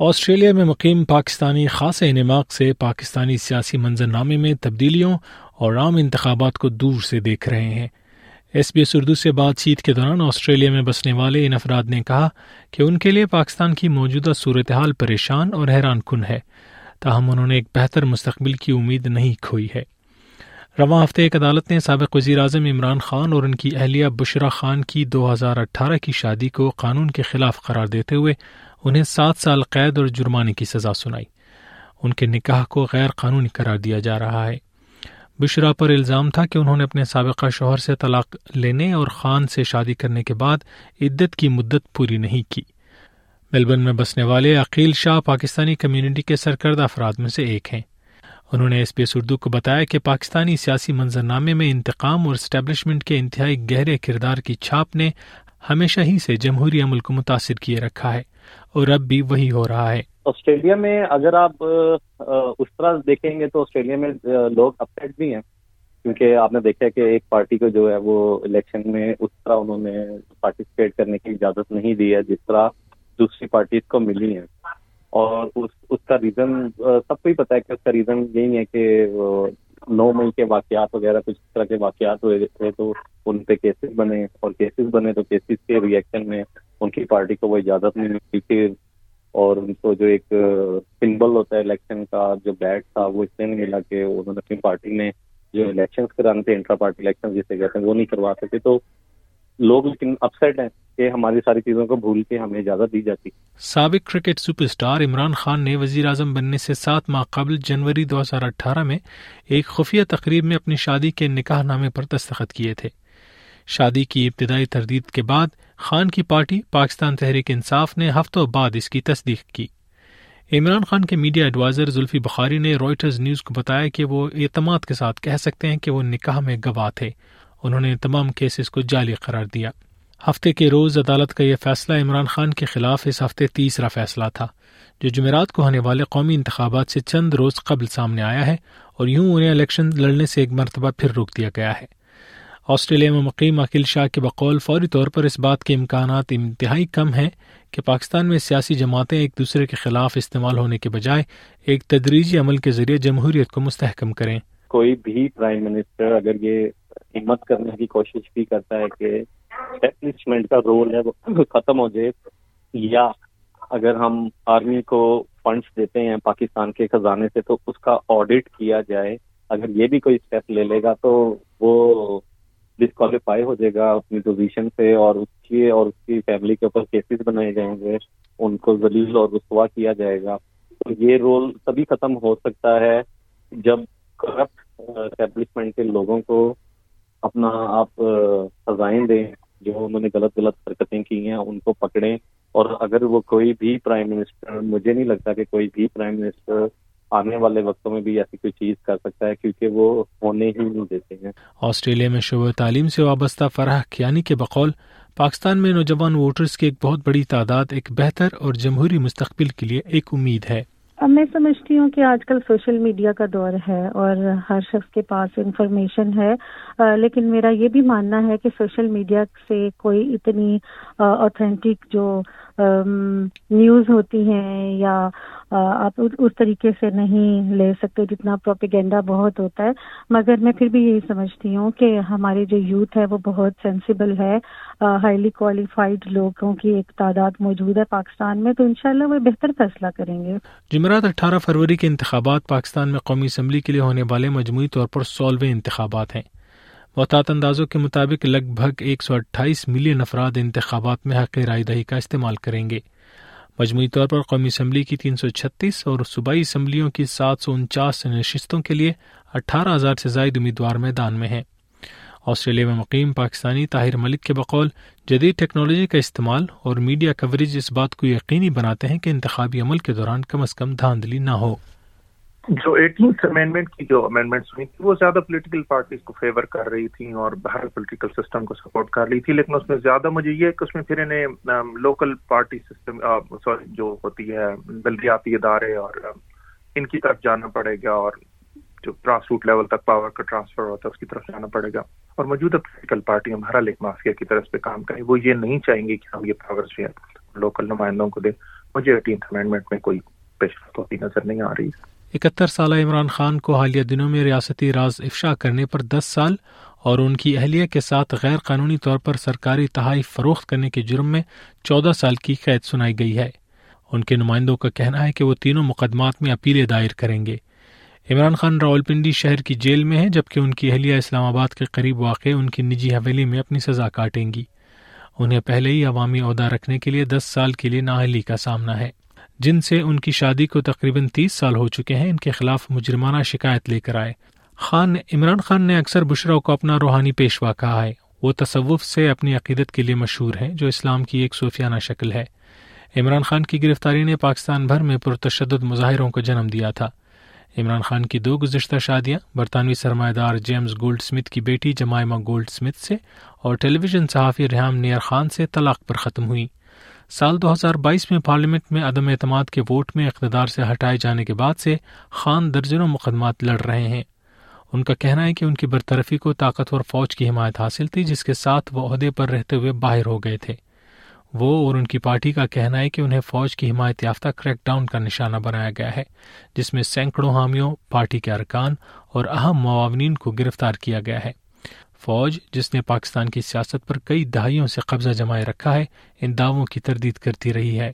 Australia میں مقیم پاکستانی خاص انعماق سے پاکستانی سیاسی منظرنامے میں تبدیلیوں اور عام انتخابات کو دور سے دیکھ رہے ہیں۔ ایس بی ایس اردو سے بات چیت کے دوران آسٹریلیا میں بسنے والے ان افراد نے کہا کہ ان کے لیے پاکستان کی موجودہ صورتحال پریشان اور حیران کن ہے۔ تاہم انہوں نے ایک بہتر مستقبل کی امید نہیں کھوئی ہے۔ رواں ہفتے ایک عدالت نے سابق وزیر اعظم عمران خان اور ان کی اہلیہ بشرا خان کی دو ہزار اٹھارہ کی شادی کو قانون کے خلاف قرار دیتے ہوئے انہیں سات سال قید اور جرمانے کی سزا سنائی۔ ان کے نکاح کو غیر قانونی قرار دیا جا رہا ہے۔ بشرا پر الزام تھا کہ انہوں نے اپنے سابقہ شوہر سے طلاق لینے اور خان سے شادی کرنے کے بعد عدت کی مدت پوری نہیں کی۔ میلبرن میں بسنے والے عقیل شاہ پاکستانی کمیونٹی کے سرکردہ افراد میں سے ایک ہیں۔ انہوں نے ایس پی ایس اردو کو بتایا کہ پاکستانی سیاسی منظرنامے میں انتقام اور اسٹیبلشمنٹ کے انتہائی گہرے کردار کی چھاپ نے ہمیشہ ہی سے جمہوری عمل کو متاثر کیے رکھا ہے۔ اور اب بھی وہی ہو رہا ہے۔ آسٹریلیا میں اگر آپ اس طرح دیکھیں گے تو آسٹریلیا میں لوگ اپسیٹ بھی ہیں۔ کیونکہ آپ نے دیکھا کہ ایک پارٹی کو جو ہے وہ الیکشن میں اس طرح انہوں نے پارٹیسپیٹ کرنے کی اجازت نہیں دی ہے، جس طرح دوسری پارٹیز کو ملی ہیں۔ اور اس اس کا ریزن سب کو ہی پتا ہے کہ اس کا ریزن یہی ہے کہ نو مئی کے واقعات وغیرہ کچھ اس طرح کے واقعات ہوئے تھے تو ان پہ کیسز بنے۔ اور کیسز بنے تو کیسز کے ریئیکشن میں ان کی پارٹی کو وہ اجازت نہیں ملی. تھی اور ان کو جو ایک سمبل ہوتا ہے الیکشن کا، جو بیٹ تھا، وہ اس سے نہیں ملا کہ انہوں نے اپنی پارٹی میں جو الیکشن کرانے تھے انٹرا پارٹی الیکشن جسے کہتے ہیں، وہ نہیں کروا سکے. تو لوگ لیکن اپسٹ ہیں کہ ہماری ساری چیزوں کو بھول کے ہمیں اجازت دی جاتی. سابق cricket super star Imran Khan نے وزیر اعظم بننے سے سات ماہ قبل جنوری دو ہزار اٹھارہ میں ایک خفیہ تقریب میں اپنی شادی کے نکاح نامے پر دستخط کیے تھے۔ شادی کی ابتدائی تردید کے بعد خان کی پارٹی پاکستان تحریک انصاف نے ہفتوں بعد اس کی تصدیق کی۔ عمران خان کے میڈیا ایڈوائزر زلفی بخاری نے رائٹرز نیوز کو بتایا کہ وہ اعتماد کے ساتھ کہہ سکتے ہیں کہ وہ نکاح میں گواہ تھے۔ انہوں نے تمام کیسز کو جعلی قرار دیا۔ ہفتے کے روز عدالت کا یہ فیصلہ عمران خان کے خلاف اس ہفتے تیسرا فیصلہ تھا۔ جو جمعرات کو ہونے والے قومی انتخابات سے چند روز قبل سامنے آیا ہے اور یوں انہیں الیکشن لڑنے سے ایک مرتبہ پھر روک دیا گیا ہے۔ آسٹریلیا میں مقیم عقیل شاہ کے بقول فوری طور پر اس بات کے امکانات انتہائی کم ہیں کہ پاکستان میں سیاسی جماعتیں ایک دوسرے کے خلاف استعمال ہونے کے بجائے ایک تدریجی عمل کے ذریعے جمہوریت کو مستحکم کریں۔ کوئی بھی پرائم منسٹر اگر یہ ہمت کرنے کی کوشش بھی کرتا ہے کہ اسٹیبلشمنٹ کا رول ہے وہ ختم ہو جائے، یا اگر ہم آرمی کو فنڈس دیتے ہیں پاکستان کے خزانے سے تو اس کا آڈٹ کیا جائے، اگر یہ بھی کوئی اسٹیپ لے لے گا تو وہ ڈسکوالیفائی ہو جائے گا اپنی پوزیشن سے اور اس کی اور اس کی فیملی کے اوپر کیسز بنائے جائیں گے، ان کو ذلیل اور رسوا کیا جائے گا۔ تو یہ رول تبھی ختم ہو سکتا ہے جب کرپٹ اسٹیبلشمنٹ uh, کے لوگوں کو اپنا آپ uh, سزائیں دیں، جو انہوں نے غلط غلط حرکتیں کی ہیں، ان کو پکڑیں۔ اور اگر وہ کوئی بھی پرائم منسٹر مجھے نہیں لگتا کہ کوئی بھی پرائم منسٹر آنے والے وقتوں میں بھی ایسی کوئی چیز کر سکتا ہے کیونکہ وہ ہونے ہی نہیں دیتے ہیں۔ آسٹریلیا میں شعبہ تعلیم سے وابستہ فرح کیانی کے بقول پاکستان میں نوجوان ووٹرز کی ایک بہت بڑی تعداد ایک بہتر اور جمہوری مستقبل کے لیے ایک امید ہے۔ اب میں سمجھتی ہوں کہ آج کل سوشل میڈیا کا دور ہے اور ہر شخص کے پاس انفارمیشن ہے لیکن میرا یہ بھی ماننا ہے کہ سوشل میڈیا سے کوئی اتنی اوتھینٹک جو نیوز ہوتی ہیں یا آپ اس طریقے سے نہیں لے سکتے جتنا پروپیگینڈا بہت ہوتا ہے۔ مگر میں پھر بھی یہی سمجھتی ہوں کہ ہماری جو یوتھ ہے، وہ بہت سینسیبل ہے۔ ہائیلی کوالیفائڈ لوگوں کی ایک تعداد موجود ہے پاکستان میں، تو انشاءاللہ وہ بہتر فیصلہ کریں گے۔ جی، جمعرات اٹھارہ فروری کے انتخابات پاکستان میں قومی اسمبلی کے لیے ہونے والے مجموعی طور پر سولہویں انتخابات ہیں۔ محتاط اندازوں کے مطابق لگ بھگ ایک سو اٹھائیس ملین افراد انتخابات میں حق رائے دہی کا استعمال کریں گے۔ مجموعی طور پر قومی اسمبلی کی تین سو چھتیس اور صوبائی اسمبلیوں کی سات سو انچاس نشستوں کے لیے اٹھارہ ہزار سے زائد امیدوار میدان میں ہیں۔ آسٹریلیا میں مقیم پاکستانی طاہر ملک کے بقول، جدید ٹیکنالوجی کا استعمال اور میڈیا کوریج اس بات کو یقینی بناتے ہیں کہ انتخابی عمل کے دوران کم از کم دھاندلی نہ ہو۔ جو ایٹینتھ امینڈمنٹ کی جو امینڈمنٹس ہوئی تھی وہ زیادہ پولیٹیکل پارٹیز کو فیور کر رہی تھیں اور ہر پولیٹیکل سسٹم کو سپورٹ کر رہی تھی لیکن اس میں زیادہ مجھے یہ کہ اس میں پھر انہیں لوکل پارٹی سسٹم سوری جو ہوتی ہے، بلدیاتی ادارے اور ان کی طرف جانا پڑے گا اور جو گراس روٹ لیول تک پاور کا ٹرانسفر ہوتا ہے، اس کی طرف جانا پڑے گا۔ اور موجودہ پولیٹیکل پارٹی ہم ہر ایک مافیا کی طرف پہ کام کریں، وہ یہ نہیں چاہیں گے کہ ہم یہ پاور جو ہے لوکل نمائندوں کو دیں۔ مجھے ایٹینتھ امینڈمنٹ میں کوئی پیش ہوتی نظر نہیں آ رہی۔ اکہتر سالہ عمران خان کو حالیہ دنوں میں ریاستی راز افشا کرنے پر دس سال اور ان کی اہلیہ کے ساتھ غیر قانونی طور پر سرکاری تحائف فروخت کرنے کے جرم میں چودہ سال کی قید سنائی گئی ہے۔ ان کے نمائندوں کا کہنا ہے کہ وہ تینوں مقدمات میں اپیلیں دائر کریں گے۔ عمران خان راولپنڈی شہر کی جیل میں ہے جبکہ ان کی اہلیہ اسلام آباد کے قریب واقع ان کی نجی حویلی میں اپنی سزا کاٹیں گی۔ انہیں پہلے ہی عوامی عہدہ رکھنے کے لیے دس سال کے لیے نااہلی کا سامنا ہے۔ جن سے ان کی شادی کو تقریباً تیس سال ہو چکے ہیں، ان کے خلاف مجرمانہ شکایت لے کر آئے۔ خان عمران خان نے اکثر بشرا کو اپنا روحانی پیشوا کہا ہے۔ وہ تصوف سے اپنی عقیدت کے لیے مشہور ہے جو اسلام کی ایک صوفیانہ شکل ہے۔ عمران خان کی گرفتاری نے پاکستان بھر میں پرتشدد مظاہروں کو جنم دیا تھا۔ عمران خان کی دو گزشتہ شادیاں، برطانوی سرمایہ دار جیمز گولڈ اسمتھ کی بیٹی جمائمہ گولڈ اسمتھ سے اور ٹیلی ویژن صحافی ریحام نیئر خان سے طلاق پر ختم ہوئی سال دو ہزار بائیس میں پارلیمنٹ میں عدم اعتماد کے ووٹ میں اقتدار سے ہٹائے جانے کے بعد سے خان درجنوں مقدمات لڑ رہے ہیں۔ ان کا کہنا ہے کہ ان کی برطرفی کو طاقتور فوج کی حمایت حاصل تھی، جس کے ساتھ وہ عہدے پر رہتے ہوئے باہر ہو گئے تھے۔ وہ اور ان کی پارٹی کا کہنا ہے کہ انہیں فوج کی حمایت یافتہ کریک ڈاؤن کا نشانہ بنایا گیا ہے، جس میں سینکڑوں حامیوں، پارٹی کے ارکان اور اہم معاونین کو گرفتار کیا گیا ہے۔ فوج، جس نے پاکستان کی سیاست پر کئی دہائیوں سے قبضہ جمائے رکھا ہے، ان دعووں کی تردید کرتی رہی ہے۔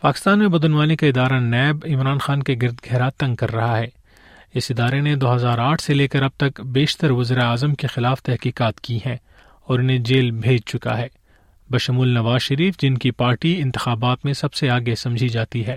پاکستان میں بدعنوانی کا ادارہ نیب عمران خان کے گرد گھیرا تنگ کر رہا ہے۔ اس ادارے نے دو ہزار آٹھ سے لے کر اب تک بیشتر وزراء اعظم کے خلاف تحقیقات کی ہیں اور انہیں جیل بھیج چکا ہے۔ بشمول نواز شریف، جن کی پارٹی انتخابات میں سب سے آگے سمجھی جاتی ہے۔